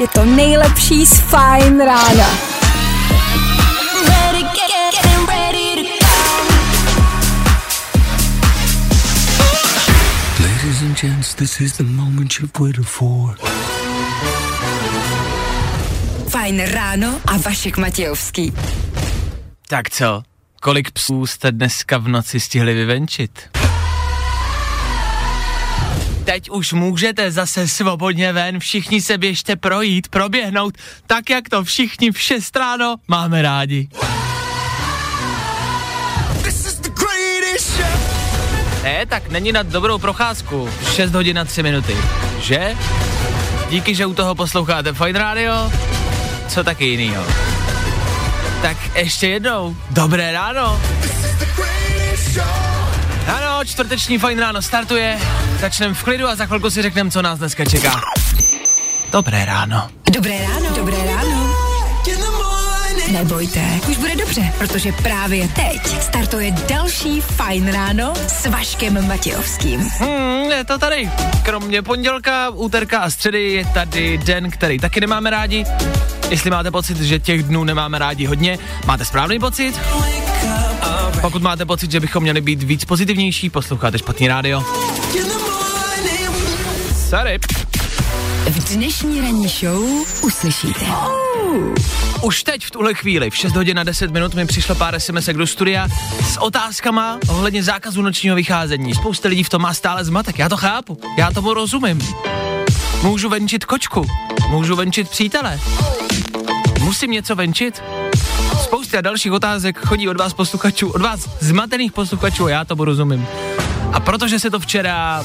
je to nejlepší z Fajn rána. Ladies and gents, this is the moment you've waited for. Fajn ráno a Vašek Matějovský. Tak co? Kolik psů jste dneska v noci stihli vyvenčit? Teď už můžete zase svobodně ven, všichni se běžte projít, proběhnout, tak jak to všichni v 6 ráno máme rádi. Ne, tak není na dobrou procházku. 6 hodin a 3 minuty. Že? Díky, že u toho posloucháte Fine Radio. Co taky jinýho? Tak ještě jednou. Dobré ráno. Ano, čtvrteční fajn ráno startuje. Začneme v klidu a za chvilku si řekneme, co nás dneska čeká. Dobré ráno. Dobré ráno. Dobré ráno. Nebojte, už bude dobře, protože právě teď startuje další Fajn ráno s Vaškem Matějovským. Hmm, je to tady. Kromě pondělka, úterka a středy je tady den, který taky nemáme rádi. Jestli máte pocit, že těch dnů nemáme rádi hodně, máte správný pocit? Pokud máte pocit, že bychom měli být víc pozitivnější, posloucháte špatný rádio. Sorry. V dnešní ranní show uslyšíte. Už teď v tuhle chvíli, v 6 hodin a 10 minut, mi přišlo pár SMS do studia s otázkama ohledně zákazu nočního vycházení. Spousta lidí v tom má stále zmatek, já to chápu, já tomu rozumím. Můžu venčit kočku, můžu venčit přítele, musím něco venčit? Spousta dalších otázek chodí od vás posluchačů, od vás zmatených posluchačů a já tomu rozumím. A protože se to včera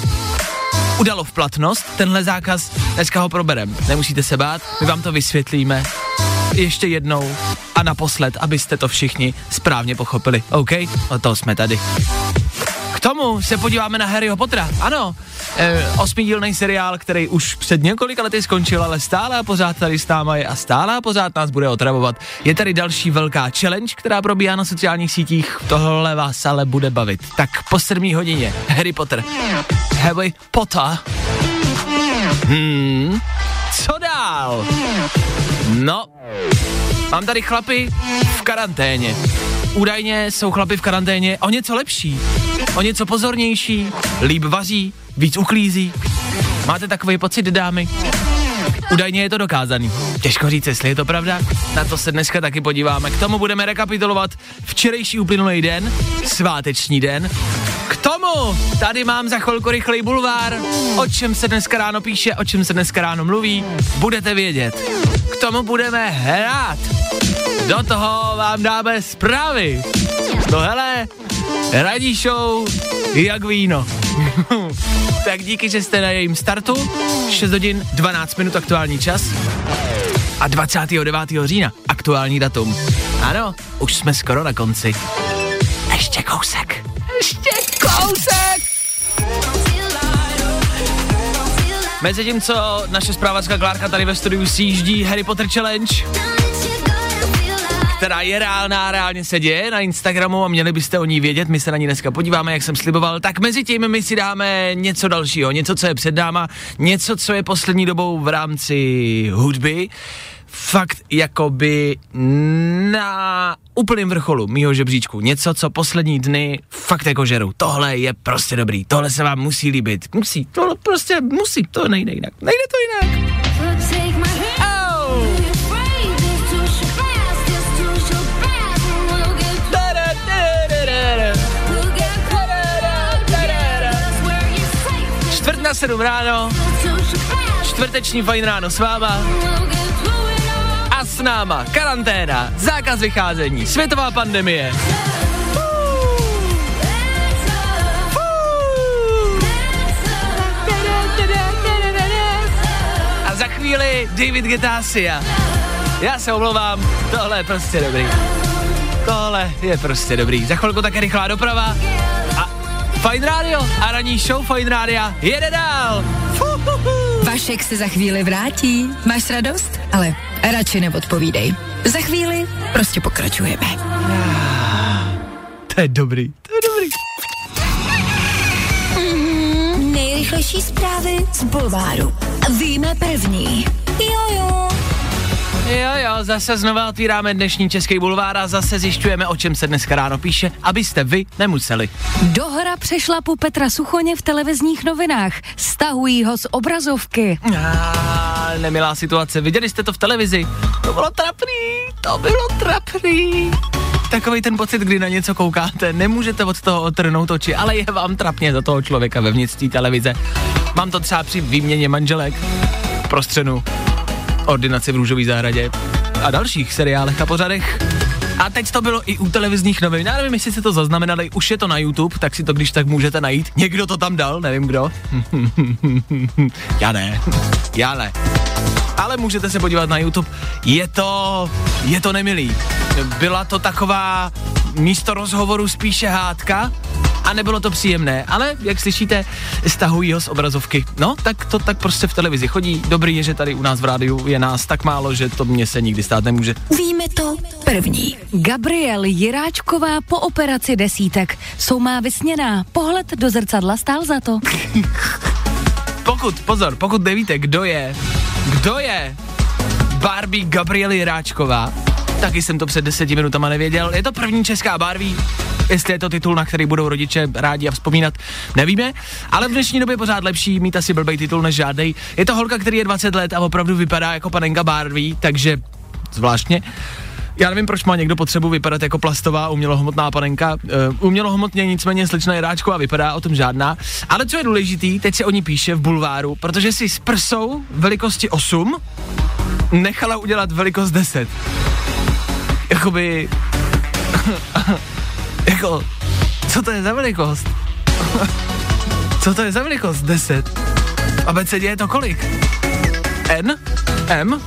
udalo v platnost, tenhle zákaz, dneska ho proberem. Nemusíte se bát, my vám to vysvětlíme ještě jednou a naposled, abyste to všichni správně pochopili. OK? O to jsme tady. Tomu se podíváme na Harryho Pottera. Ano, e, osmidílný seriál, který už před několika lety skončil, ale stále a pořád tady s náma je a stále a pořád nás bude otravovat. Je tady další velká challenge, která probíhá na sociálních sítích. Tohle vás ale bude bavit. Tak po 7 hodině Harry Potter. Harry Potter. Hmm, co dál? No, mám tady chlapy v karanténě. Údajně jsou chlapy v karanténě o něco lepší, o něco pozornější, líp vaří, víc uklízí. Máte takový pocit, dámy? Údajně je to dokázaný. Těžko říct, jestli je to pravda. Na to se dneska taky podíváme. K tomu budeme rekapitulovat včerejší uplynulý den, sváteční den. K tomu tady mám za chvilku rychlej bulvár. O čem se dneska ráno píše, o čem se dneska ráno mluví, budete vědět. K tomu budeme hrát. Do toho vám dáme zprávy. No hele, radí show jak víno. tak díky, že jste na jejím startu. 6 hodin 12 minut aktuální čas. A 29. října aktuální datum. Ano, už jsme skoro na konci. Ještě kousek. Ještě kousek. Mezi tím, co naše zprávačka Klárka tady ve studiu sjíždí Harry Potter Challenge, která je reálná, reálně se děje na Instagramu a měli byste o ní vědět, my se na ní dneska podíváme, jak jsem sliboval, tak mezi tím my si dáme něco dalšího, něco, co je před náma, něco, co je poslední dobou v rámci hudby, fakt jakoby na úplným vrcholu mýho žebříčku. Něco, co poslední dny fakt jako žeru. Tohle je prostě dobrý, tohle se vám musí líbit. Musí, tohle prostě musí, to nejde jinak. Nejde to jinak. Na sedm ráno, čtvrteční fajn ráno s váma a s náma karanténa, zákaz vycházení, světová pandemie. A za chvíli David Getasia. Já se omlouvám, tohle je prostě dobrý. Tohle je prostě dobrý. Za chvilku také rychlá doprava a Fine Radio a ranní show Fine Radio jede dál. Fuhuhu. Vašek se za chvíli vrátí. Máš radost? Ale radši neodpovídej. Za chvíli prostě pokračujeme. To je dobrý, to je dobrý. Nejrychlejší zprávy z Bulváru. Víme první. Jojo. Jo, jo, zase znova otvíráme dnešní Český bulvár a zase zjišťujeme, o čem se dneska ráno píše, abyste vy nemuseli. Dohra přešlapu Petra Suchoně v televizních novinách. Stahují ho z obrazovky. A, nemilá situace, viděli jste to v televizi? To bylo trapný, to bylo trapný. Takový ten pocit, kdy na něco koukáte, nemůžete od toho otrhnout oči, ale je vám trapně za toho člověka vevnitř té televize. Mám to třeba při výměně manželek, prostřenu, ordinaci v růžové zahradě a dalších seriálech a pořadech. A teď to bylo i u televizních novin. Já nevím, jestli se to zaznamenali, už je to na YouTube, tak si to když tak můžete najít. Někdo to tam dal, nevím kdo. Já ne, já ne. Ale můžete se podívat na YouTube. Je to, je to nemilý. Byla to taková místo rozhovoru spíše hádka a nebylo to příjemné, ale jak slyšíte, stahují ho z obrazovky. No, tak to tak prostě v televizi chodí. Dobrý je, že tady u nás v rádiu je nás tak málo, že to mě se nikdy stát nemůže. Víme to první. Gabriel Jiráčková po operaci desítek. Jsou má vysněná. Pohled do zrcadla stál za to. Pokud, pozor, pokud nevíte, kdo je, kdo je Barbie Gabriel Jiráčková, taky jsem to před deseti minutama nevěděl. Je to první česká Barbie, jestli je to titul, na který budou rodiče rádi a vzpomínat, nevíme, ale v dnešní době pořád lepší mít asi blbej titul než žádnej. Je to holka, který je 20 let a opravdu vypadá jako panenka Barbie, takže zvláštně. Já nevím, proč má někdo potřebu vypadat jako plastová umělohmotná panenka. Uh, umělohmotně nicméně slečna Jiráčková vypadá, o tom žádná. Ale co je důležitý, teď se o ní píše v bulváru, protože si s prsou velikosti 8 nechala udělat velikost 10. Jakoby... jako... Co to je za velikost? co to je za velikost 10? A BCD je to kolik? N? M?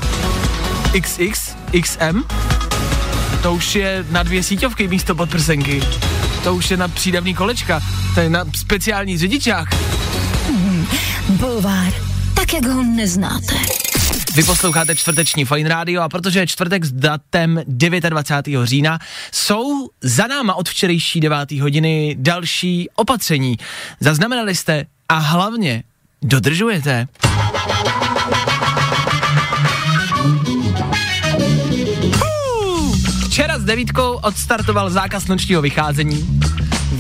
XX? XM? To už je na dvě síťovky místo podprsenky. To už je na přídavný kolečka. To je na speciální řidičák. Bulvár. Tak, jak ho neznáte. Vy posloucháte čtvrteční Fine Radio a protože je čtvrtek s datem 29. října, jsou za náma od včerejší 9. hodiny další opatření. Zaznamenali jste a hlavně dodržujete. Včera s devítkou odstartoval zákaz nočního vycházení.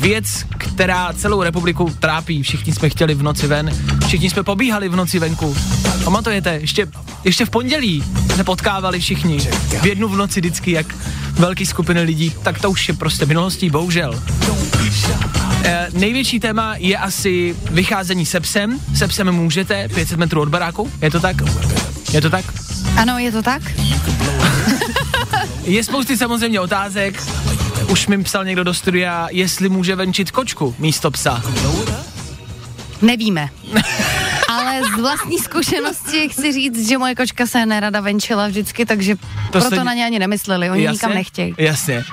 Věc, která celou republiku trápí. Všichni jsme chtěli v noci ven, všichni jsme pobíhali v noci venku. Pamatujete, ještě, ještě v pondělí se potkávali všichni v jednu v noci vždycky, jak velký skupiny lidí, tak to už je prostě minulostí, bohužel. E, největší téma je asi vycházení se psem. Se psem můžete, 500 metrů od baráku, je to tak? Je to tak? Ano, je to tak? Je spousty samozřejmě otázek. Už mi psal někdo do studia, jestli může venčit kočku místo psa. Nevíme. Ale z vlastní zkušenosti chci říct, že moje kočka se nerada venčila vždycky, takže to proto se- na ně ani nemysleli, oni nikam nechtějí. Jasně.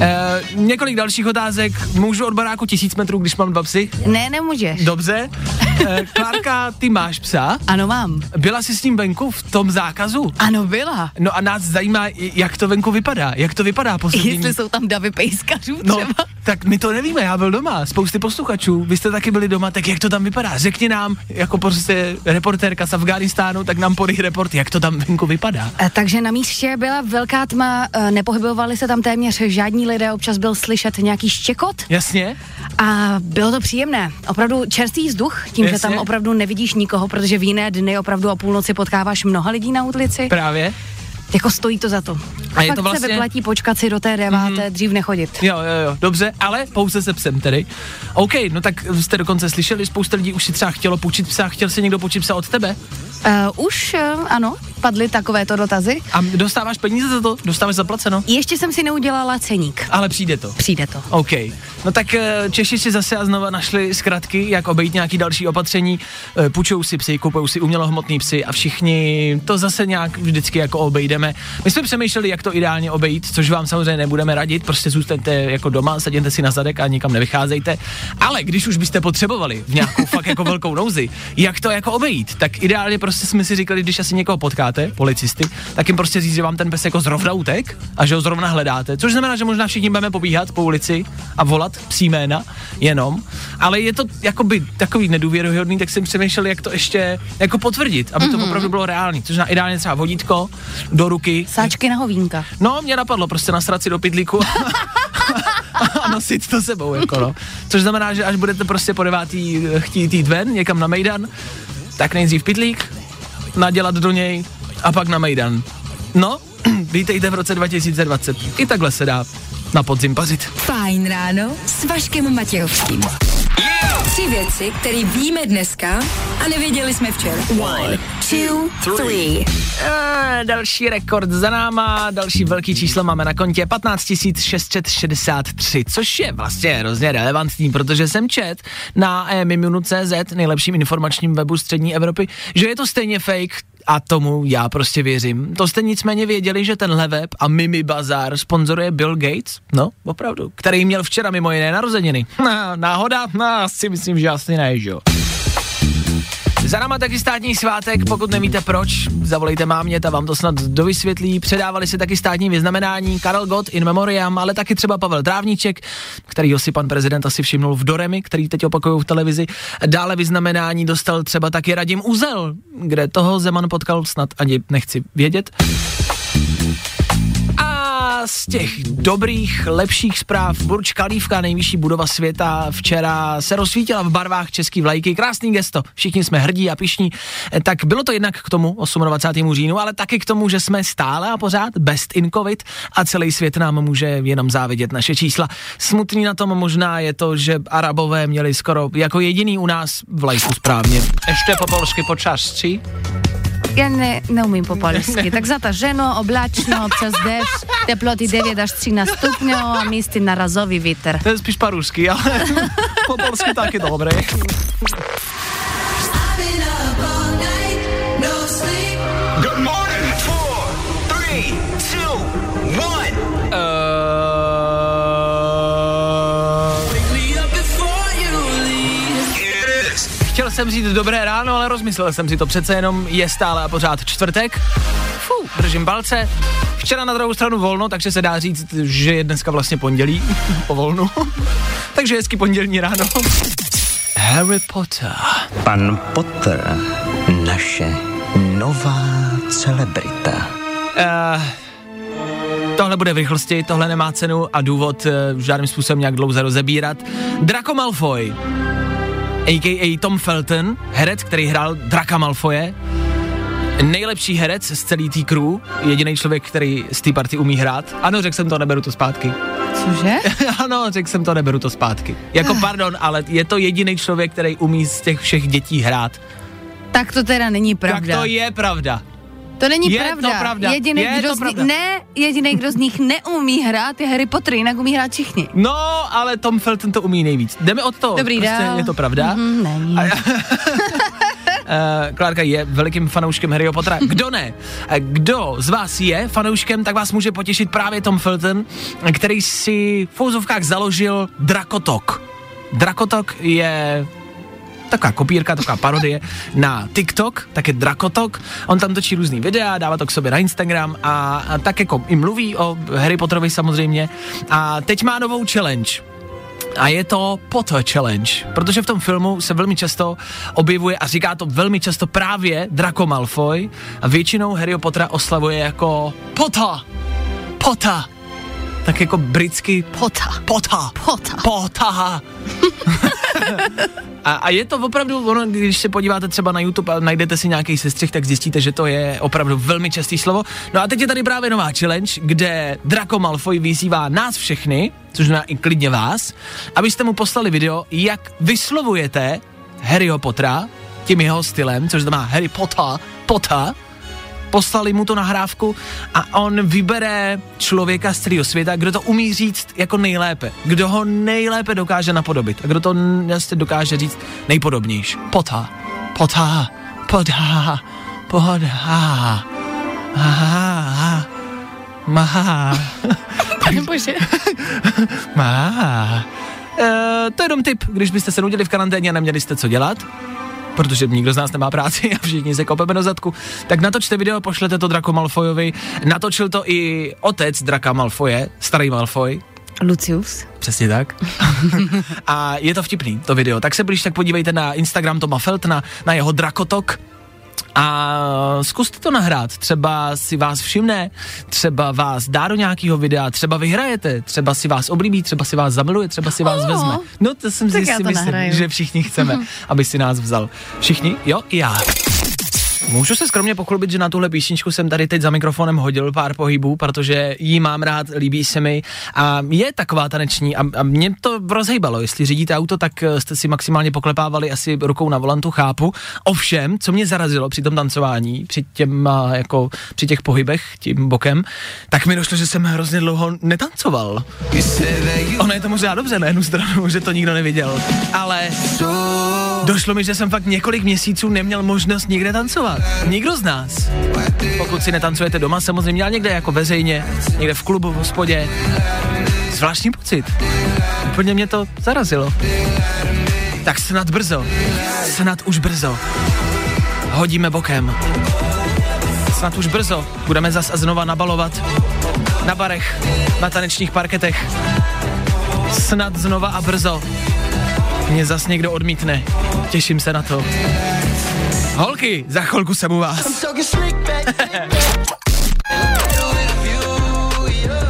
E, několik dalších otázek. Můžu od baráku tisíc metrů, když mám dva psy? Ne, nemůžeš. Dobře. E, Klárka, ty máš psa? Ano, mám. Byla jsi s ním venku v tom zákazu? Ano, byla. No a nás zajímá, jak to venku vypadá. Jak to vypadá poslední... Jestli jsou tam davy pejskařů No, třeba. tak my to nevíme, já byl doma, spousty posluchačů, vy jste taky byli doma, tak jak to tam vypadá? Řekni nám, jako prostě reportérka z Afghánistánu, tak nám podej report, jak to tam venku vypadá. E, Takže na místě byla velká tma, e, nepohybovali se tam téměř žádní lidé, občas byl slyšet nějaký štěkot Jasně? a bylo to příjemné. Opravdu čerstvý vzduch, tím, že Jasně. tam opravdu nevidíš nikoho, protože v jiné dny opravdu o půlnoci potkáváš mnoha lidí na ulici. Právě? Jako stojí to za to. A je Fakt to vlastně- se vyplatí počkat si do té deváté, mm-hmm. dřív nechodit. Jo, jo, jo, dobře, ale pouze se psem tedy. OK, no tak jste dokonce slyšeli, spousta lidí už si třeba chtělo půjčit psa, chtěl si někdo půjčit psa od tebe? Uh, už, uh, ano, padly takovéto dotazy. A dostáváš peníze za to? Dostáváš zaplaceno? Ještě jsem si neudělala ceník. Ale přijde to. Přijde to. OK. No tak eh, Češi si zase a znova našli zkratky, jak obejít nějaký další opatření. Eh, Půjčují si psy, kupují si umělohmotný psy a všichni to zase nějak vždycky jako obejdeme. My jsme přemýšleli, jak to ideálně obejít, což vám samozřejmě nebudeme radit, prostě zůstaňte jako doma, sedněte si na zadek a nikam nevycházejte. Ale když už byste potřebovali v nějakou fakt jako velkou nouzi, jak to jako obejít, tak ideálně prostě prostě jsme si říkali, když asi někoho potkáte, policisty, tak jim prostě říct, že vám ten pes jako zrovna utek a že ho zrovna hledáte. Což znamená, že možná všichni budeme pobíhat po ulici a volat psí jména jenom, ale je to jakoby takový nedůvěryhodný, tak jsem přemýšlel, jak to ještě jako potvrdit, aby to mm-hmm. opravdu bylo reálný. Což znamená ideálně třeba vodítko do ruky. Sáčky na hovínka. No, mě napadlo prostě nasrat si do pytlíku a nosit to sebou, jako no. Což znamená, že až budete prostě po devátý chtít jít ven někam na Mejdan, tak nejdřív pytlík, nadělat do něj a pak na Mejdan. No, vítejte v roce 2020. I takhle se dá na podzim pařit. Fajn ráno s Vaškem Matějovským. Tři věci, které víme dneska a nevěděli jsme včera. One, two, three. E, další rekord za náma, další velký číslo máme na kontě 15 663, což je vlastně hrozně relevantní, protože jsem čet na emimunu.cz, nejlepším informačním webu střední Evropy, že je to stejně fake, a tomu já prostě věřím. To jste nicméně věděli, že tenhle web a Mimi Bazar sponzoruje Bill Gates? No, opravdu. Který měl včera mimo jiné narozeniny. Náhoda? No, si myslím, že asi ne, že jo. Za náma taky státní svátek, pokud nevíte proč, zavolejte mámě, ta vám to snad dovysvětlí. Předávali si taky státní vyznamenání Karel Gott in memoriam, ale taky třeba Pavel Trávníček, kterýho si pan prezident asi všimnul v Doremi, který teď opakují v televizi. Dále vyznamenání dostal třeba taky Radim Uzel, kde toho Zeman potkal snad ani nechci vědět z těch dobrých, lepších zpráv Burj Khalifa, nejvyšší budova světa, včera se rozsvítila v barvách české vlajky. Krásný gesto, všichni jsme hrdí a pišní. Tak bylo to jednak k tomu 28. říjnu, ale taky k tomu, že jsme stále a pořád best in covid a celý svět nám může jenom závidět naše čísla. Smutný na tom možná je to, že Arabové měli skoro jako jediný u nás vlajku správně. Ještě po polsky počasí. Ja ne, ne umím po polski. Tak zataženo, oblačno, občas dež, teploti 9 až 13 stopnjev, misti narazový veter. Spiš pa ruski, ja. po polski tak je dobre. Good morning, four, three, two, one. Uh... jsem říct dobré ráno, ale rozmyslel jsem si to. Přece jenom je stále a pořád čtvrtek. Fú, držím palce. Včera na druhou stranu volno, takže se dá říct, že je dneska vlastně pondělí po volnu. takže hezky pondělní ráno. Harry Potter. Pan Potter, naše nová celebrita. Uh, tohle bude v rychlosti, tohle nemá cenu a důvod uh, žádným způsobem nějak dlouze rozebírat. Draco Malfoy, a.k.a. Tom Felton, herec, který hrál Draka Malfoje, nejlepší herec z celý té crew, jediný člověk, který z té party umí hrát. Ano, řekl jsem to, neberu to zpátky. Cože? ano, řekl jsem to, neberu to zpátky. Jako pardon, ale je to jediný člověk, který umí z těch všech dětí hrát. Tak to teda není pravda. Tak to je pravda. To není Je pravda. to pravda. Jediný, Je kdo to z nich, pravda. ne, jediný, kdo z nich neumí hrát, je Harry Potter, jinak umí hrát všichni. No, ale Tom Felton to umí nejvíc. Jdeme od toho. Dobrý prostě dál. Je to pravda. Mm, není. Uh, Klárka je velikým fanouškem Harryho Pottera. Kdo ne? Eh, Kdo z vás je fanouškem, tak vás může potěšit právě Tom Felton, který si v fouzovkách založil Drakotok. Drakotok je taková kopírka, taková parodie na TikTok, tak je Drakotok. On tam točí různý videa, dává to k sobě na Instagram a, a tak jako i mluví o Harry Potterovi samozřejmě. A teď má novou challenge. A je to Potter Challenge, protože v tom filmu se velmi často objevuje a říká to velmi často právě Draco Malfoy a většinou Harry Pottera oslavuje jako Potter, Potter, tak jako britsky Potter. Potter, Potter. Potter. A, a je to opravdu, ono, když se podíváte třeba na YouTube a najdete si nějaký sestřih, tak zjistíte, že to je opravdu velmi častý slovo. No a teď je tady právě nová challenge, kde Draco Malfoy vyzývá nás všechny, což znamená i klidně vás, abyste mu poslali video, jak vyslovujete Harryho Pottera tím jeho stylem, což znamená Harry Potter, Potter, poslali mu tu nahrávku a on vybere člověka z celého světa, kdo to umí říct jako nejlépe, kdo ho nejlépe dokáže napodobit a kdo to vlastně dokáže říct nejpodobnější. Pota, pota, pota, poda, aha, má, Bože. má. E, to je jenom tip, když byste se nudili v karanténě a neměli jste co dělat, protože nikdo z nás nemá práci a všichni se kopeme do zadku, tak natočte video, pošlete to Draco Malfoyovi. Natočil to i otec Draka Malfoje, starý Malfoy, Lucius. Přesně tak. a je to vtipný, to video. Tak se když tak podívejte na Instagram Toma Feltna, na jeho Drakotok, a zkuste to nahrát, třeba si vás všimne, třeba vás dá do nějakého videa, třeba vyhrajete, třeba si vás oblíbí, třeba si vás zamiluje, třeba si vás Oh, vezme. No to jsem tak si myslím, nahraju. že všichni chceme, aby si nás vzal. Všichni? Jo, i já. Můžu se skromně pochlubit, že na tuhle písničku jsem tady teď za mikrofonem hodil pár pohybů, protože jí mám rád, líbí se mi a je taková taneční a, a mě to rozhejbalo. Jestli řídíte auto, tak eh, jste si maximálně poklepávali asi rukou na volantu, chápu. Ovšem, co mě zarazilo při tom tancování, při, těm, a, jako, při těch pohybech tím bokem, tak mi došlo, že jsem hrozně dlouho netancoval. Ono je to možná dobře na jednu stranu, že to nikdo neviděl, ale došlo mi, že jsem fakt několik měsíců neměl možnost nikde tancovat. Nikdo z nás. Pokud si netancujete doma, samozřejmě, ale někde jako veřejně, někde v klubu, v hospodě. Zvláštní pocit. Úplně mě to zarazilo. Tak snad brzo. Snad už brzo. Hodíme bokem. Snad už brzo budeme zas a znova nabalovat. Na barech, na tanečních parketech. Snad znova a brzo. Mě zas někdo odmítne. Těším se na to. Holky, za chvilku jsem u vás.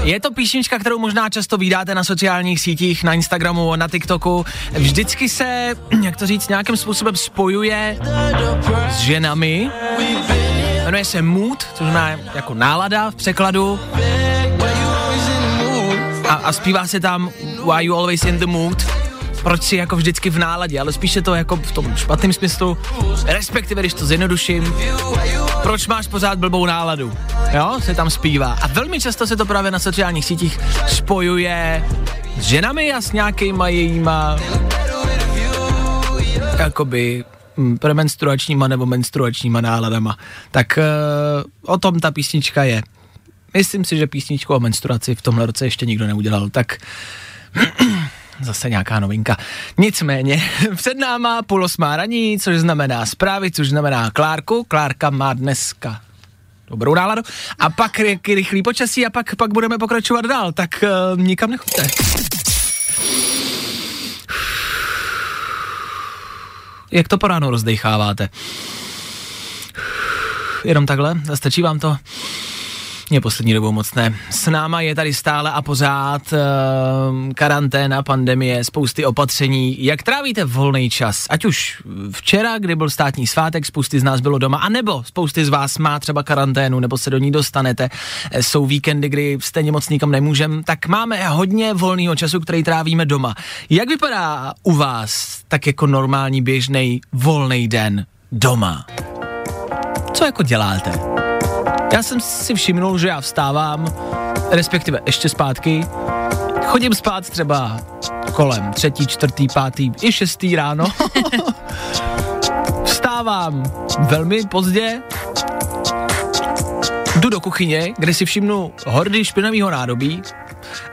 Je to písnička, kterou možná často vydáte na sociálních sítích, na Instagramu, na TikToku. Vždycky se, jak to říct, nějakým způsobem spojuje s ženami. Jmenuje se Mood, což znamená jako nálada v překladu. A, a zpívá se tam Why you always in the mood? Proč si jako vždycky v náladě, ale spíše to jako v tom špatném smyslu, respektive když to zjednoduším, proč máš pořád blbou náladu, jo, se tam zpívá. A velmi často se to právě na sociálních sítích spojuje s ženami a s nějakýma jejíma jakoby mm, premenstruačníma nebo menstruačníma náladama. Tak uh, o tom ta písnička je. Myslím si, že písničku o menstruaci v tomhle roce ještě nikdo neudělal, tak zase nějaká novinka. Nicméně, před náma půl osmá raní, což znamená zprávy, což znamená Klárku. Klárka má dneska dobrou náladu. A pak ry- rychlý počasí a pak, pak budeme pokračovat dál, tak uh, nikam nechoďte. Jak to po ránu rozdecháváte? Jenom takhle? Stačí vám to? Mě poslední dobou moc ne. S náma je tady stále a pořád uh, karanténa, pandemie, spousty opatření. Jak trávíte volný čas? Ať už včera, kdy byl státní svátek, spousty z nás bylo doma, anebo spousty z vás má třeba karanténu, nebo se do ní dostanete. Eh, Jsou víkendy, kdy stejně moc nikam nemůžem, tak máme hodně volného času, který trávíme doma. Jak vypadá u vás tak jako normální běžný volný den doma? Co jako děláte? Já jsem si všimnul, že já vstávám, respektive ještě zpátky, chodím spát třeba kolem třetí, čtvrtý, pátý i šestý ráno. Vstávám velmi pozdě, jdu do kuchyně, kde si všimnu hordy špinavého nádobí.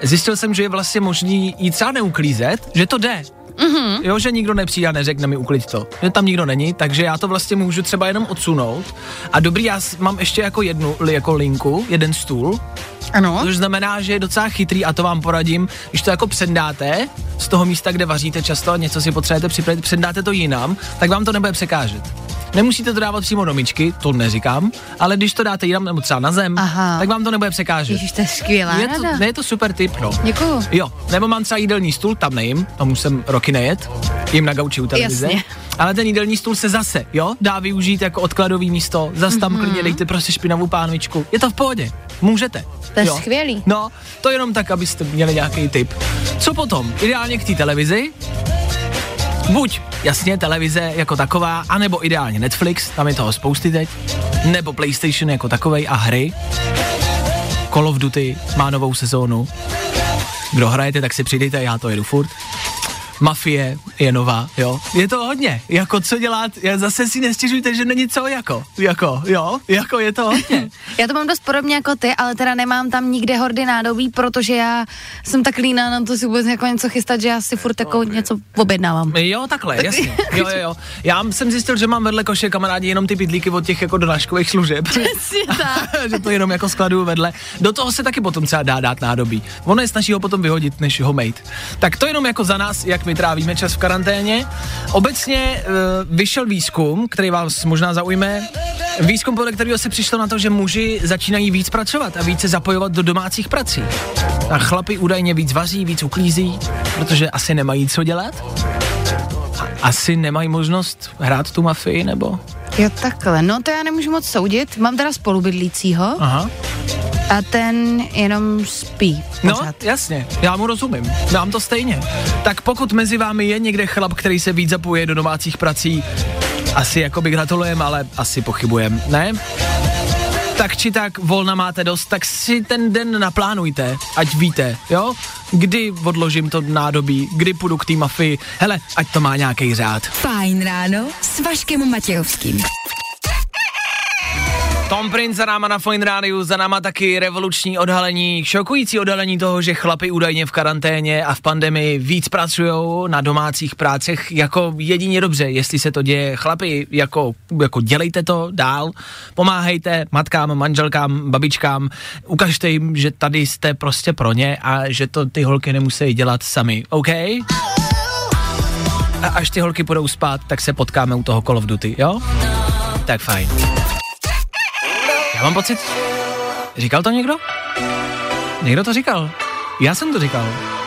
Zjistil jsem, že je vlastně možný jít třeba neuklízet, že to jde. Mm-hmm. Jo, že nikdo nepřijde a neřekne mi uklid to. Že tam nikdo není, takže já to vlastně můžu třeba jenom odsunout. A dobrý, já mám ještě jako jednu jako linku, jeden stůl, Ano. což znamená, že je docela chytrý a to vám poradím, když to jako předáte z toho místa, kde vaříte často a něco si potřebujete připravit, předáte to jinam, tak vám to nebude překážet. Nemusíte to dávat přímo do myčky, to neříkám, ale když to dáte jinam nebo třeba na zem, Aha. tak vám to nebude překážet. Ježiš, to je skvělá Je to, ne, je to super tip, no. Děkuju. Jo, nebo mám třeba jídelní stůl, tam nejím, tam už jsem roky nejet, jim na gauči u televize. Jasně. Ale ten jídelní stůl se zase, jo, dá využít jako odkladový místo, zas tam Mhm. mm-hmm. klidně dejte prostě špinavou pánvičku. Je to v pohodě, můžete. To je jo. skvělý. No, to jenom tak, abyste měli nějaký tip. Co potom? Ideálně k té televizi, Buď jasně televize jako taková, anebo ideálně Netflix, tam je toho spousty teď, nebo PlayStation jako takovej a hry. Call of Duty má novou sezónu. Kdo hrajete, tak si přidejte, já to jedu furt. Mafie je nová, jo. Je to hodně, jako co dělat, já zase si nestěžujte, že není co jako, jako, jo, jako je to hodně. Já to mám dost podobně jako ty, ale teda nemám tam nikde hordy nádobí, protože já jsem tak líná na to si vůbec jako něco chystat, že já si furt jako něco objednávám. Jo, takhle, jasně. Jo, jo, jo. Já jsem zjistil, že mám vedle koše kamarádi jenom ty bydlíky od těch jako donáškových služeb. Přesně tak. že to jenom jako skladuju vedle. Do toho se taky potom třeba dá dát nádobí. Ono je snaží ho potom vyhodit, než ho mít. Tak to jenom jako za nás, jak my trávíme čas v karanténě. Obecně uh, vyšel výzkum, který vás možná zaujme. Výzkum, podle kterého se přišlo na to, že muži začínají víc pracovat a více zapojovat do domácích prací. A chlapi údajně víc vaří, víc uklízí, protože asi nemají co dělat. A asi nemají možnost hrát tu mafii, nebo? Jo, takhle. No to já nemůžu moc soudit. Mám teda spolubydlícího Aha. A ten jenom spí No, pořád. jasně, já mu rozumím. Mám to stejně. Tak pokud mezi vámi je někde chlap, který se víc zapojuje do domácích prací, asi jako by gratulujem, ale asi pochybujem, ne? Tak či tak volna máte dost, tak si ten den naplánujte, ať víte, jo? Kdy odložím to nádobí, kdy půjdu k té mafii, hele, ať to má nějaký řád. Fajn ráno s Vaškem Matějovským. Tom Prince za náma na Fine Rádiu, za náma taky revoluční odhalení, šokující odhalení toho, že chlapi údajně v karanténě a v pandemii víc pracují na domácích prácech jako jedině dobře, jestli se to děje. Chlapi, jako, jako dělejte to dál, pomáhejte matkám, manželkám, babičkám, ukažte jim, že tady jste prostě pro ně a že to ty holky nemusí dělat sami, OK? A až ty holky budou spát, tak se potkáme u toho Call of Duty, jo? Tak fajn. Já mám pocit, říkal to někdo? Někdo to říkal. Já jsem to říkal.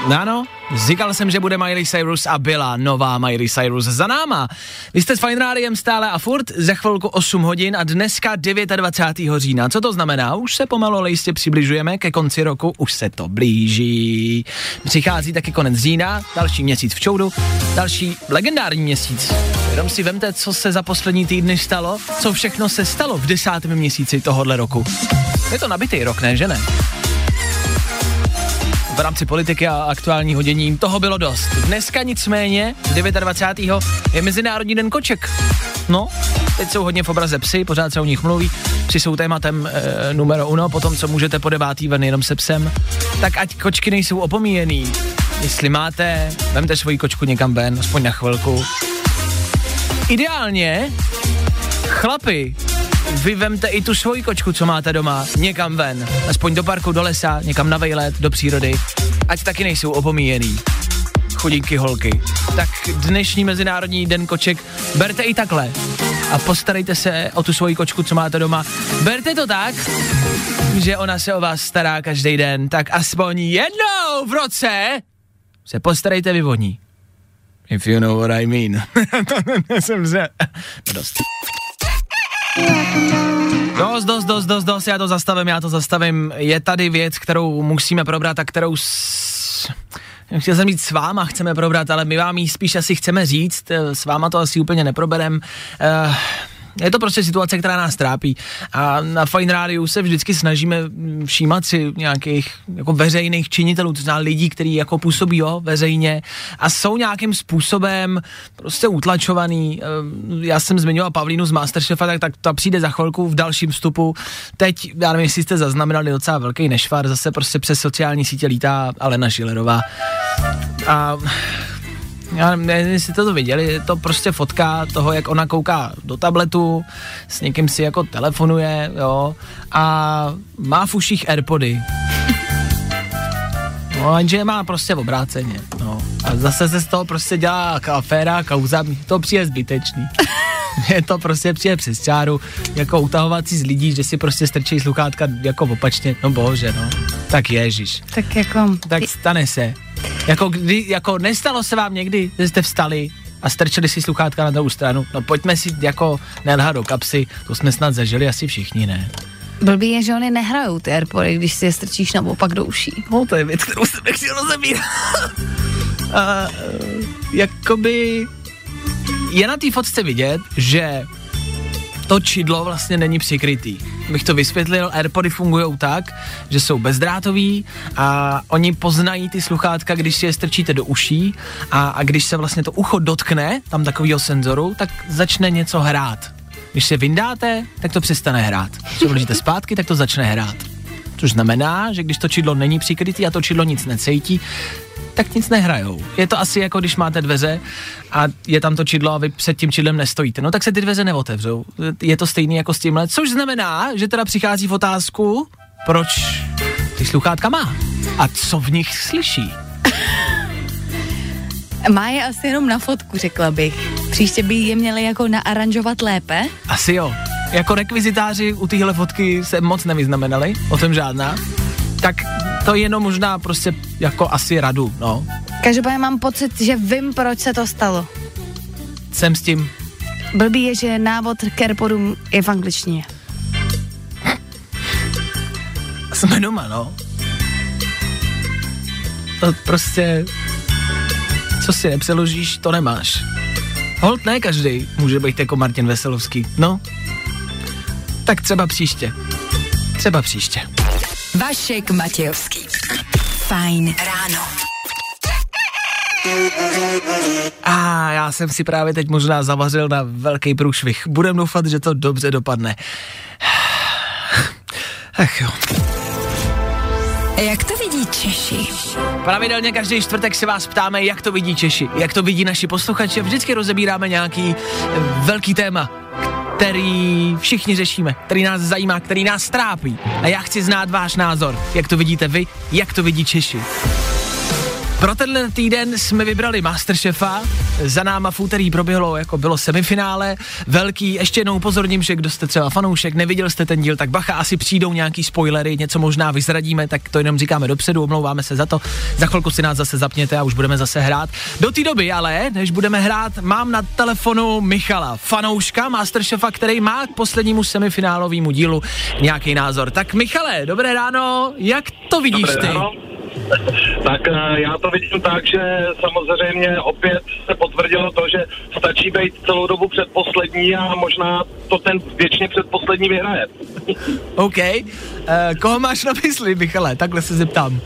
No Ano, říkal jsem, že bude Miley Cyrus a byla nová Miley Cyrus za náma. Vy jste s Fine Rádiem stále a furt, za chvilku 8 hodin a dneska 29. října. Co to znamená? Už se pomalu ale jistě přibližujeme ke konci roku, už se to blíží. Přichází taky konec října, další měsíc v čoudu, další legendární měsíc. Jenom si vemte, co se za poslední týdny stalo, co všechno se stalo v desátém měsíci tohohle roku. Je to nabitý rok, ne, že ne? V rámci politiky a aktuálního dění toho bylo dost. Dneska nicméně, 29. je Mezinárodní den koček. No, teď jsou hodně v obraze psy, pořád se o nich mluví. Psy jsou tématem e, numero uno, potom co můžete po devátý ven jenom se psem. Tak ať kočky nejsou opomíjený. Jestli máte, vemte svoji kočku někam ven, aspoň na chvilku. Ideálně, chlapi, vy vemte i tu svoji kočku, co máte doma, někam ven. Aspoň do parku, do lesa, někam na vejlet, do přírody. Ať taky nejsou opomíjený. Chudinky holky. Tak dnešní Mezinárodní den koček berte i takhle. A postarejte se o tu svoji kočku, co máte doma. Berte to tak, že ona se o vás stará každý den. Tak aspoň jednou v roce se postarejte vy o ní. If you know what I mean. to jsem se... Dost. Dost, dost, dost, dost, dost, já to zastavím, já to zastavím. Je tady věc, kterou musíme probrat a kterou s... Chtěl jsem říct s váma chceme probrat, ale my vám ji spíš asi chceme říct, eh, s váma to asi úplně neproberem. Uh, je to prostě situace, která nás trápí. A na Fine Rádiu se vždycky snažíme všímat si nějakých jako veřejných činitelů, to znamená lidí, kteří jako působí jo, veřejně a jsou nějakým způsobem prostě utlačovaný. Eh, Já jsem zmiňoval Pavlínu z Masterchefa, tak, tak ta přijde za chvilku v dalším vstupu. Teď, já nevím, jestli jste zaznamenali docela velký nešvar, zase prostě přes sociální sítě lítá Alena Šilerová. A já nevím, jestli jste to viděli, je to prostě fotka toho, jak ona kouká do tabletu, s někým si jako telefonuje, jo, a má v uších Airpody. No, jenže je má prostě obráceně, no. A zase se z toho prostě dělá aféra, kauza, to přijde zbytečný. je to prostě přijde přes čáru, jako utahovací z lidí, že si prostě strčí sluchátka jako opačně, no bože, no. Tak ježiš. Tak jako... Tak stane se. Jako, kdy, jako nestalo se vám někdy, že jste vstali a strčili si sluchátka na druhou stranu. No pojďme si jako nelhat do kapsy, to jsme snad zažili asi všichni, ne? Blbý je, že oni nehrajou ty Airpody, když si je strčíš naopak do uší. No to je věc, kterou jsem nechtěl rozebírat. a, eh, jakoby je na té fotce vidět, že to čidlo vlastně není přikrytý. bych to vysvětlil, AirPody fungují tak, že jsou bezdrátový a oni poznají ty sluchátka, když si je strčíte do uší a, a když se vlastně to ucho dotkne tam takového senzoru, tak začne něco hrát. Když se vyndáte, tak to přestane hrát. Když vložíte zpátky, tak to začne hrát. Což znamená, že když to čidlo není přikrytý a to čidlo nic necejtí, tak nic nehrajou. Je to asi jako když máte dveře a je tam to čidlo a vy před tím čidlem nestojíte. No tak se ty dveře neotevřou. Je to stejný jako s tímhle, což znamená, že teda přichází v otázku, proč ty sluchátka má a co v nich slyší. Má je asi jenom na fotku, řekla bych. Příště by je měli jako naaranžovat lépe. Asi jo. Jako rekvizitáři u téhle fotky se moc nevyznamenali, o tom žádná. Tak to jenom možná prostě jako asi radu, no. Každopádně mám pocit, že vím, proč se to stalo. Jsem s tím. Blbý je, že návod k AirPodům je v angličtině. Jsme doma, no. To prostě, co si nepřeložíš, to nemáš. Hold ne každý může být jako Martin Veselovský, no. Tak třeba příště. Třeba příště. Vašek Matějovský. Fajn ráno. A já jsem si právě teď možná zavařil na velký průšvih. Budem doufat, že to dobře dopadne. Ach jo. Jak to vidí Češi? Pravidelně každý čtvrtek se vás ptáme, jak to vidí Češi, jak to vidí naši posluchači vždycky rozebíráme nějaký velký téma, který všichni řešíme, který nás zajímá, který nás trápí. A já chci znát váš názor, jak to vidíte vy, jak to vidí Češi. Pro tenhle týden jsme vybrali Masterchefa, za náma v úterý proběhlo, jako bylo semifinále, velký, ještě jednou upozorním, že kdo jste třeba fanoušek, neviděl jste ten díl, tak bacha, asi přijdou nějaký spoilery, něco možná vyzradíme, tak to jenom říkáme dopředu, omlouváme se za to, za chvilku si nás zase zapněte a už budeme zase hrát. Do té doby ale, než budeme hrát, mám na telefonu Michala, fanouška Masterchefa, který má k poslednímu semifinálovému dílu nějaký názor. Tak Michale, dobré ráno, jak to vidíš Dobré ty? ráno. Tak eh, já to vidím tak, že samozřejmě opět se potvrdilo to, že stačí být celou dobu předposlední a možná to ten věčně předposlední vyhraje. OK. Uh, koho máš na mysli, Michale? Takhle se zeptám.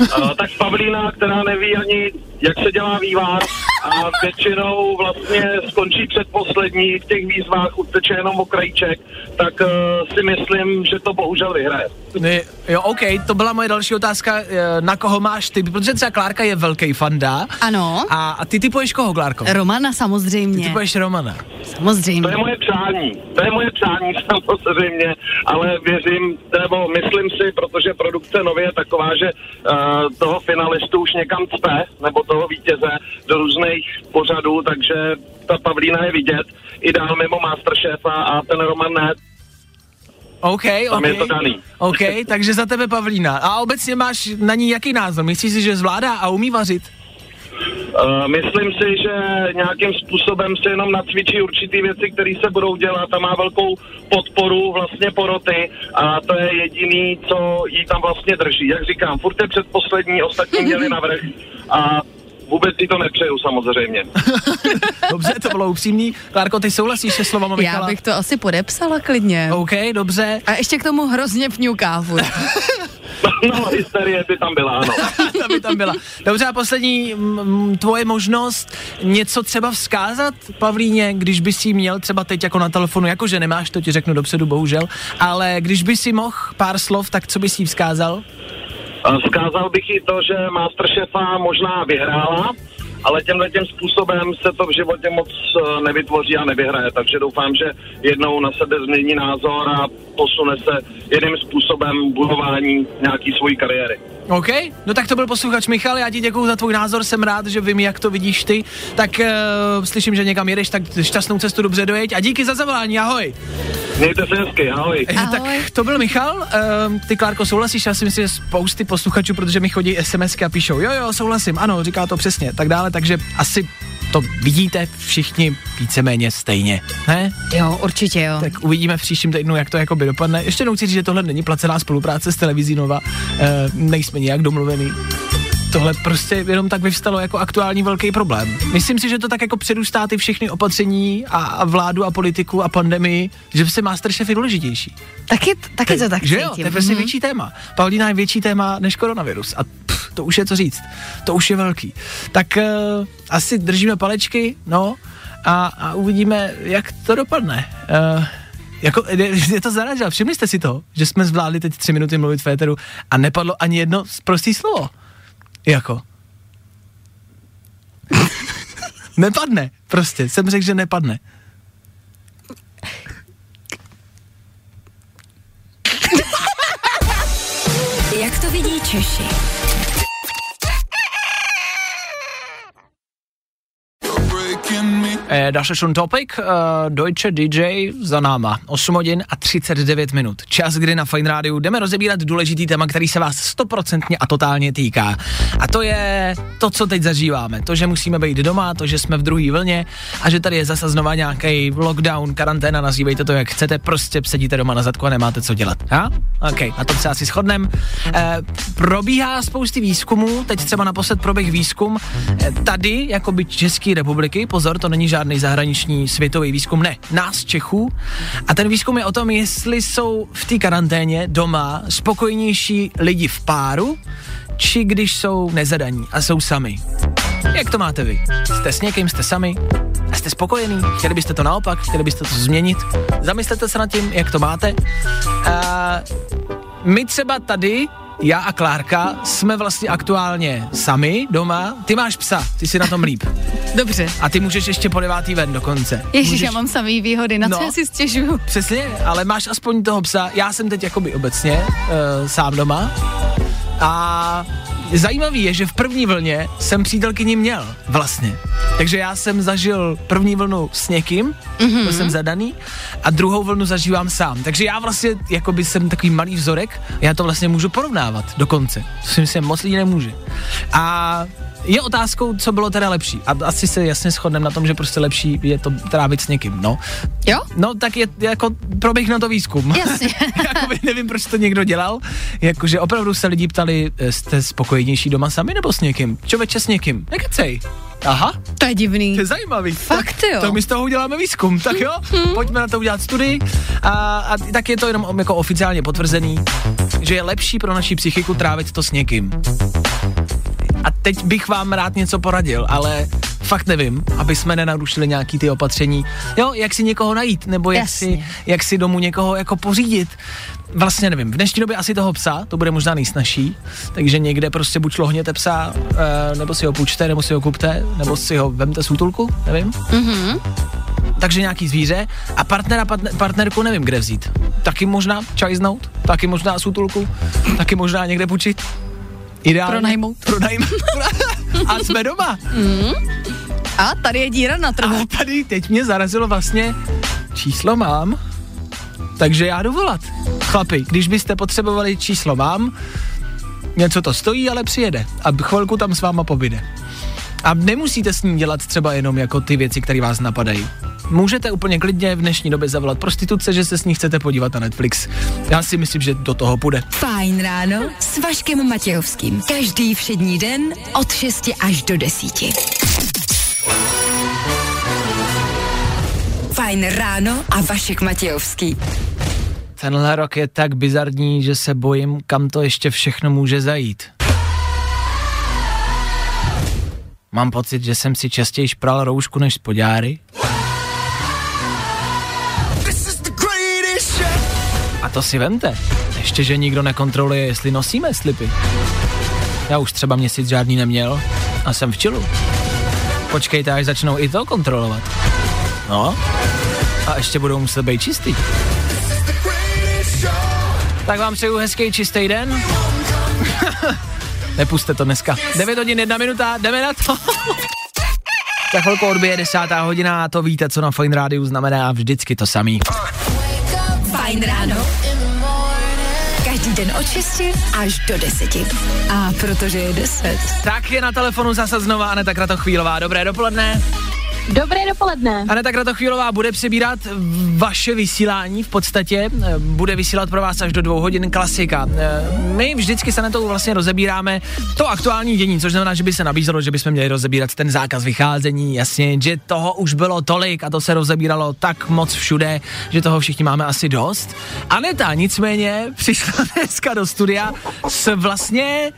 Uh, tak Pavlína, která neví ani, jak se dělá vývar a většinou vlastně skončí předposlední v těch výzvách, uteče jenom o krajíček, tak uh, si myslím, že to bohužel vyhraje. Ne, jo, OK, to byla moje další otázka. eh, Na koho máš ty? Protože třeba Klárka je velký fanda. Ano. A, a ty typuješ koho, Klárko? Romana Ty samozřejmě. typuješ Romana. Samozřejmě. To je moje přání, to je moje přání samozřejmě, ale věřím, nebo myslím si, protože produkce nově je taková, že uh, toho finalistu už někam cpe, nebo toho vítěze do různých pořadů, takže ta Pavlína je vidět i dál mimo Masterchefa a ten Roman ne. OK, Tam OK. je to daný. OK, takže za tebe Pavlína. A obecně máš na ní jaký názor? Myslíš si, že zvládá a umí vařit? Uh, myslím si, že nějakým způsobem se jenom nacvičí určitý věci, které se budou dělat a má velkou podporu vlastně poroty a to je jediný, co jí tam vlastně drží. Jak říkám, furt je předposlední, ostatní měli navrh a vůbec jí to nepřeju samozřejmě. Dobře, to bylo upřímný. Klárko, ty souhlasíš se slovama Já Michala? bych to asi podepsala klidně. OK, dobře. A ještě k tomu hrozně fňuká furt. No, hysterie by tam byla, ano. Ta by tam byla. Dobře, a poslední mm, tvoje možnost něco třeba vzkázat Pavlíně, když by si měl třeba teď jako na telefonu, jakože nemáš, to ti řeknu dopředu, bohužel, ale když by si mohl pár slov, tak co bys jí vzkázal? A Vzkázal bych jí to, že Masterchefa možná vyhrála, ale tímhle tím způsobem se to v životě moc eh, nevytvoří a nevyhraje, takže doufám, že jednou na sebe změní názor a posune se jiným způsobem budování nějaký svojí kariéry. OK, no tak to byl posluchač Michal, já ti děkuji za tvůj názor, jsem rád, že vím, jak to vidíš ty, tak uh, slyším, že někam jedeš, tak šťastnou cestu dobře dojeď a díky za zavolání, ahoj. Mějte se hezky, ahoj. Eh, Tak to byl Michal, uh, ty Klárko souhlasíš, já si myslím, že spousty posluchačů, protože mi chodí SMSky a píšou, jo jo, souhlasím, ano, říká to přesně, tak dále, takže asi to vidíte všichni víceméně stejně, ne? Jo, určitě jo. Tak uvidíme v příštím týdnu, jak to jakoby dopadne. Ještě jednou chci říct, že tohle není placená spolupráce s televizí Nova, e, nejsme nějak domluvený. tohle prostě jenom tak vyvstalo jako aktuální velký problém. Myslím si, že to tak jako předůstá ty všechny opatření a, a vládu a politiku a pandemii, že se Masterchef je důležitější. Taky, taky to tak Že jo, to cítím. je prostě Mhm. větší téma. Paulína je větší téma než koronavirus a to už je co říct. To už je velký. Tak uh, asi držíme palečky, no, a, a uvidíme, jak to dopadne. Uh, jako, je, je to zaražel. Všimli jste si to, že jsme zvládli teď tři minuty mluvit v éteru a nepadlo ani jedno prostý slovo. Jako. nepadne, prostě. Jsem řekl, že nepadne. Jak to vidí Češi? Eh, Das ist schon Topic, eh, Deutsche DJ za náma, 8 hodin a 39 minut. Čas, kdy na Fine Rádiu jdeme rozebírat důležitý téma, který se vás stoprocentně a totálně týká. A to je to, co teď zažíváme. To, že musíme být doma, to, že jsme v druhé vlně a že tady je zase znova nějaký lockdown, karanténa, nazývejte to jak chcete, prostě sedíte doma na zadku a nemáte co dělat. Ha? OK, na tom se asi shodnem. Eh, probíhá spousty výzkumů, teď třeba naposled proběh výzkum eh, tady, jakoby České republiky, pozor, to není žádný zahraniční světový výzkum, ne, nás Čechů. A ten výzkum je o tom, jestli jsou v té karanténě doma spokojnější lidi v páru, či když jsou nezadaní a jsou sami. Jak to máte vy? Jste s někým, jste sami? A jste spokojený? Chtěli byste to naopak? Chtěli byste to změnit? Zamyslete se nad tím, jak to máte. A my třeba tady, já a Klárka, jsme vlastně aktuálně sami doma. Ty máš psa, ty si na tom líp. Dobře. A ty můžeš ještě po devátý ven dokonce. Ježíš, můžeš... já mám samý výhody, na co No. já si stěžuju? Přesně, ale máš aspoň toho psa. Já jsem teď jakoby obecně uh, sám doma. A zajímavý je, že v první vlně jsem přítelkyni měl vlastně. Takže já jsem zažil první vlnu s někým, mm-hmm. byl jsem zadaný, a druhou vlnu zažívám sám. Takže já vlastně jakoby jsem takový malý vzorek, já to vlastně můžu porovnávat dokonce. To si myslím, moc lidí nemůže. A je otázkou, co bylo teda lepší. A asi se jasně shodneme na tom, že prostě lepší je to trávit s někým, no. Jo? No, tak je jako proběh na to výzkum. Jasně. Jakoby nevím, proč to někdo dělal. Jakože opravdu se lidi ptali, eh, jste spokojenější doma sami nebo s někým? Čověče s někým? Nekecej. Aha, To je divný. to je zajímavý. Fakt tak, jo. Tak my z toho uděláme výzkum, tak jo? Pojďme na to udělat studii. A, a tak je to jenom jako oficiálně potvrzený, že je lepší pro naši psychiku trávit to s někým. A teď bych vám rád něco poradil, ale fakt nevím, aby jsme nenarušili nějaký ty opatření. Jo, jak si někoho najít, nebo jak si, jak si domů někoho jako pořídit. Vlastně nevím, v dnešní době asi toho psa, to bude možná nejsnažší, takže někde prostě buď šlohněte psa, e, nebo si ho půjčte, nebo si ho kupte, nebo si ho vemte z útulku, nevím. Mhm. Takže nějaký zvíře a partnera, partner, partnerku nevím, kde vzít. Taky možná čajznout, taky možná z útulku, taky možná někde půjčit. Ideálně. Pronajmout. Pronajmout. a jsme doma. A tady je díra na trhu. A tady teď mě zarazilo vlastně, číslo mám, takže já jdu volat. Chlapi, když byste potřebovali číslo mám, něco to stojí, ale přijede a chvilku tam s váma pobyde. A nemusíte s ním dělat třeba jenom jako ty věci, které vás napadají. Můžete úplně klidně v dnešní době zavolat prostituce, že se s ní chcete podívat na Netflix. Já si myslím, že do toho půjde. Fajn ráno s Vaškem Matějovským. Každý všední den od 6 až do 10. Fajn ráno a Vašek Matějovský. Tenhle rok je tak bizarní, že se bojím, kam to ještě všechno může zajít. Mám pocit, že jsem si častěji špral roušku než spodňáry. To si vemte. Ještě, že nikdo nekontroluje, jestli nosíme slipy. Já už třeba měsíc žádný neměl a jsem v čilu. Počkejte, až začnou i to kontrolovat. No, a ještě budou muset být čistý. Tak vám přeju hezký čistý den. Nepuste to dneska. 9 hodin, 1 minuta, jdeme na to. Za chvilku odbije desátá hodina a to víte, co na Fine Rádiu znamená vždycky to samý. Fajn ráno. Den od 6 až do 10. A protože je 10. Tak je na telefonu zase znova Aneta Kratochvílová. Dobré dopoledne. Dobré dopoledne. Aneta Kratochvílová bude přebírat vaše vysílání v podstatě, eh, bude vysílat pro vás až do dvou hodin klasika. Eh, My vždycky se na to vlastně rozebíráme to aktuální dění, což znamená, že by se nabízelo, že bychom měli rozebírat ten zákaz vycházení, jasně, že toho už bylo tolik a to se rozebíralo tak moc všude, že toho všichni máme asi dost. Aneta nicméně přišla dneska do studia s vlastně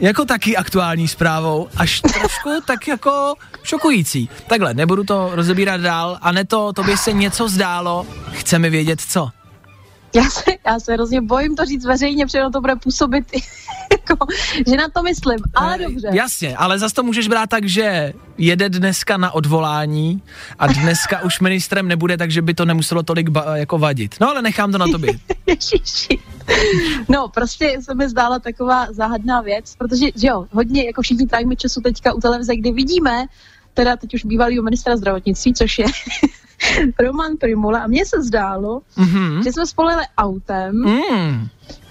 jako taky aktuální zprávou, až trošku tak jako šokující. Takhle, nebudu to rozebírat dál. A ne to, tobě se něco zdálo, chceme vědět co. Já se, já se hrozně bojím to říct veřejně, protože to bude působit, jako, že na to myslím, ale Eh, dobře. Jasně, ale zase to můžeš brát tak, že jede dneska na odvolání a dneska už ministrem nebude, takže by to nemuselo tolik ba- jako vadit. No ale nechám to na tobě. Ježiši. No, prostě se mi zdála taková záhadná věc, protože, že jo, hodně, jako všichni trávíme času teďka u televize, kdy vidíme, teda teď už bývalýho ministra zdravotnictví, což je Roman Primula, a mně se zdálo, Mhm. že jsme spolu jeli autem, Mm.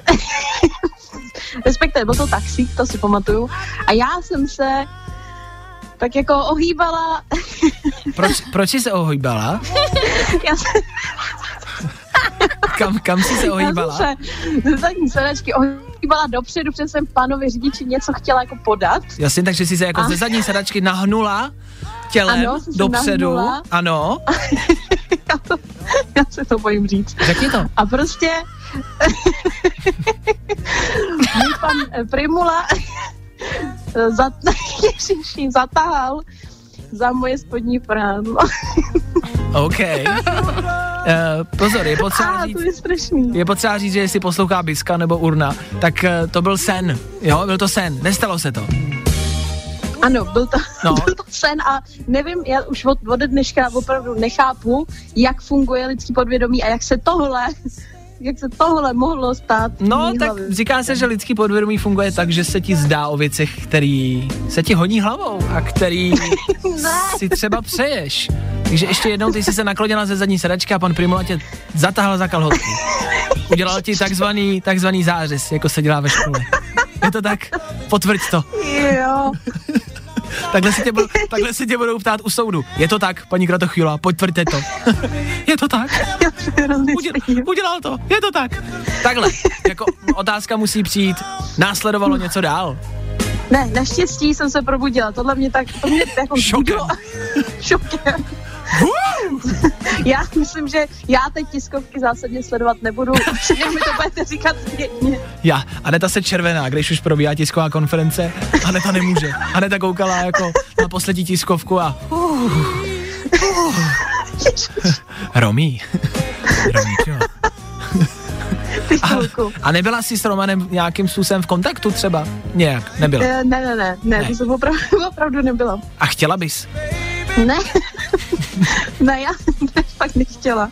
respektive byl to taxík, to si pamatuju, a já jsem se tak jako ohýbala, Proč, proč jsi se ohýbala? já jsem, Kam, kam jsi se já ohýbala? jsem se ze zadní sedačky ohýbala dopředu, protože jsem pánovi řidiči něco chtěla jako podat. Jasně, takže jsi se jako A- ze zadní sedačky nahnula tělem Ano, dopředu. nahnula. Ano, Já, to, já se to bojím říct. řekni to. A prostě můj pan Primula zat, ježiši, zatahal za moje spodní prádlo. OK. Uh, pozor, je potřeba říct, to je je potřeba říct, že jestli poslouchá Biska nebo Urna, tak uh, to byl sen, jo, byl to sen, nestalo se to. Ano, byl to, no. byl to sen a nevím, já už od, od dneška opravdu nechápu, jak funguje lidský podvědomí a jak se tohle, jak se tohle mohlo stát. No, tak hlavě. říká se, že lidský podvědomí funguje tak, že se ti zdá o věcech, který se ti honí hlavou a který si třeba přeješ. Takže ještě jednou ty jsi se naklonila ze zadní sedačky a pan Primula tě zatahal za kalhotky. Udělal ti takzvaný, takzvaný zářez, jako se dělá ve škole. Je to tak? Potvrď to. Jo, Takhle si tě, budou, takhle si tě budou ptát u soudu. Je to tak, paní Kratochvíla, potvrďte to. Je to tak? se Uděl, udělal to, je to tak. Takhle, jako otázka musí přijít, následovalo něco dál. Ne, naštěstí jsem se probudila. Tohle mě tak, to mě jako Šokem. Šokem. Já myslím, že já teď tiskovky zásadně sledovat nebudu, protože mi to budete říkat zpětně. Já, Aneta se červená, když už probíhá tisková konference, Aneta nemůže. Aneta koukala jako na poslední tiskovku a... Uh, uh. Romí. Romí, čo? Chvilku. A nebyla jsi s Romanem nějakým způsobem v kontaktu třeba? Nějak, nebyla. Ne, ne, ne, ne, ne, Ne. to jsem opravdu, opravdu nebyla. A chtěla bys? Ne, ne, já ne, fakt nechtěla.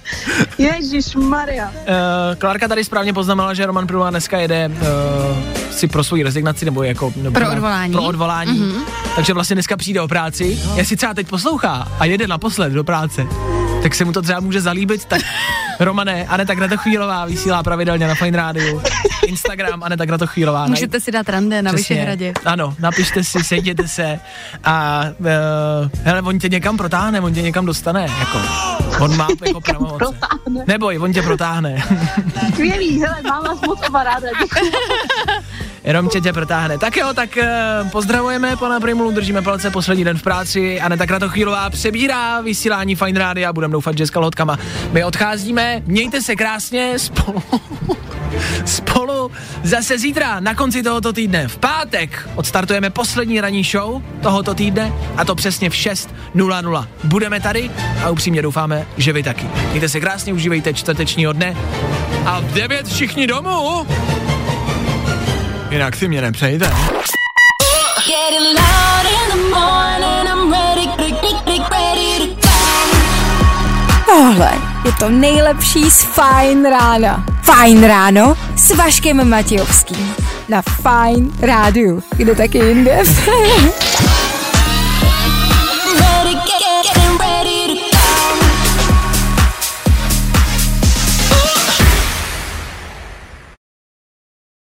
Ježíš Maria. Uh, Klárka tady správně poznamenala, že Roman Prula dneska jede uh, si pro svoji rezignaci nebo jako... Nebo Pro na- odvolání. Pro odvolání. Mhm. Mm-hmm. Takže vlastně dneska přijde o práci. Jestli třeba teď poslouchá a jede naposled do práce, tak se mu to třeba může zalíbit, tak Romane, Aneta Kratochvílová vysílá pravidelně na Fine Radio. Instagram Aneta Kratochvílová. Najít- Můžete si dát rande na Přesně. Vyšehradě. Ano, napište si, sejděte se a uh, hele, on tě někam protáhne, on tě někam dostane, jako. On má jako pravomoce. Neboj, on tě protáhne. Skvělý, hele, mám vás moc ráda. Romče tě protáhne. Tak jo, tak uh, pozdravujeme pana Primulu, držíme palce poslední den v práci. Aneta Kratochvílová přebírá vysílání Fine Radio a budeme doufat, že s kalhotkama. My odcházíme, mějte se krásně spolu. spolu zase zítra na konci tohoto týdne. V pátek odstartujeme poslední ranní show tohoto týdne a to přesně v 6.00. Budeme tady a upřímně doufáme, že vy taky. Mějte se krásně, užívejte čtvrtečního dne a v 9 všichni domů. Jinak si mě nepřejte. Tohle je to nejlepší z Fajn rána. Fajn ráno s Vaškem Matějovským. Na Fajn rádiu. Kde taky jinde?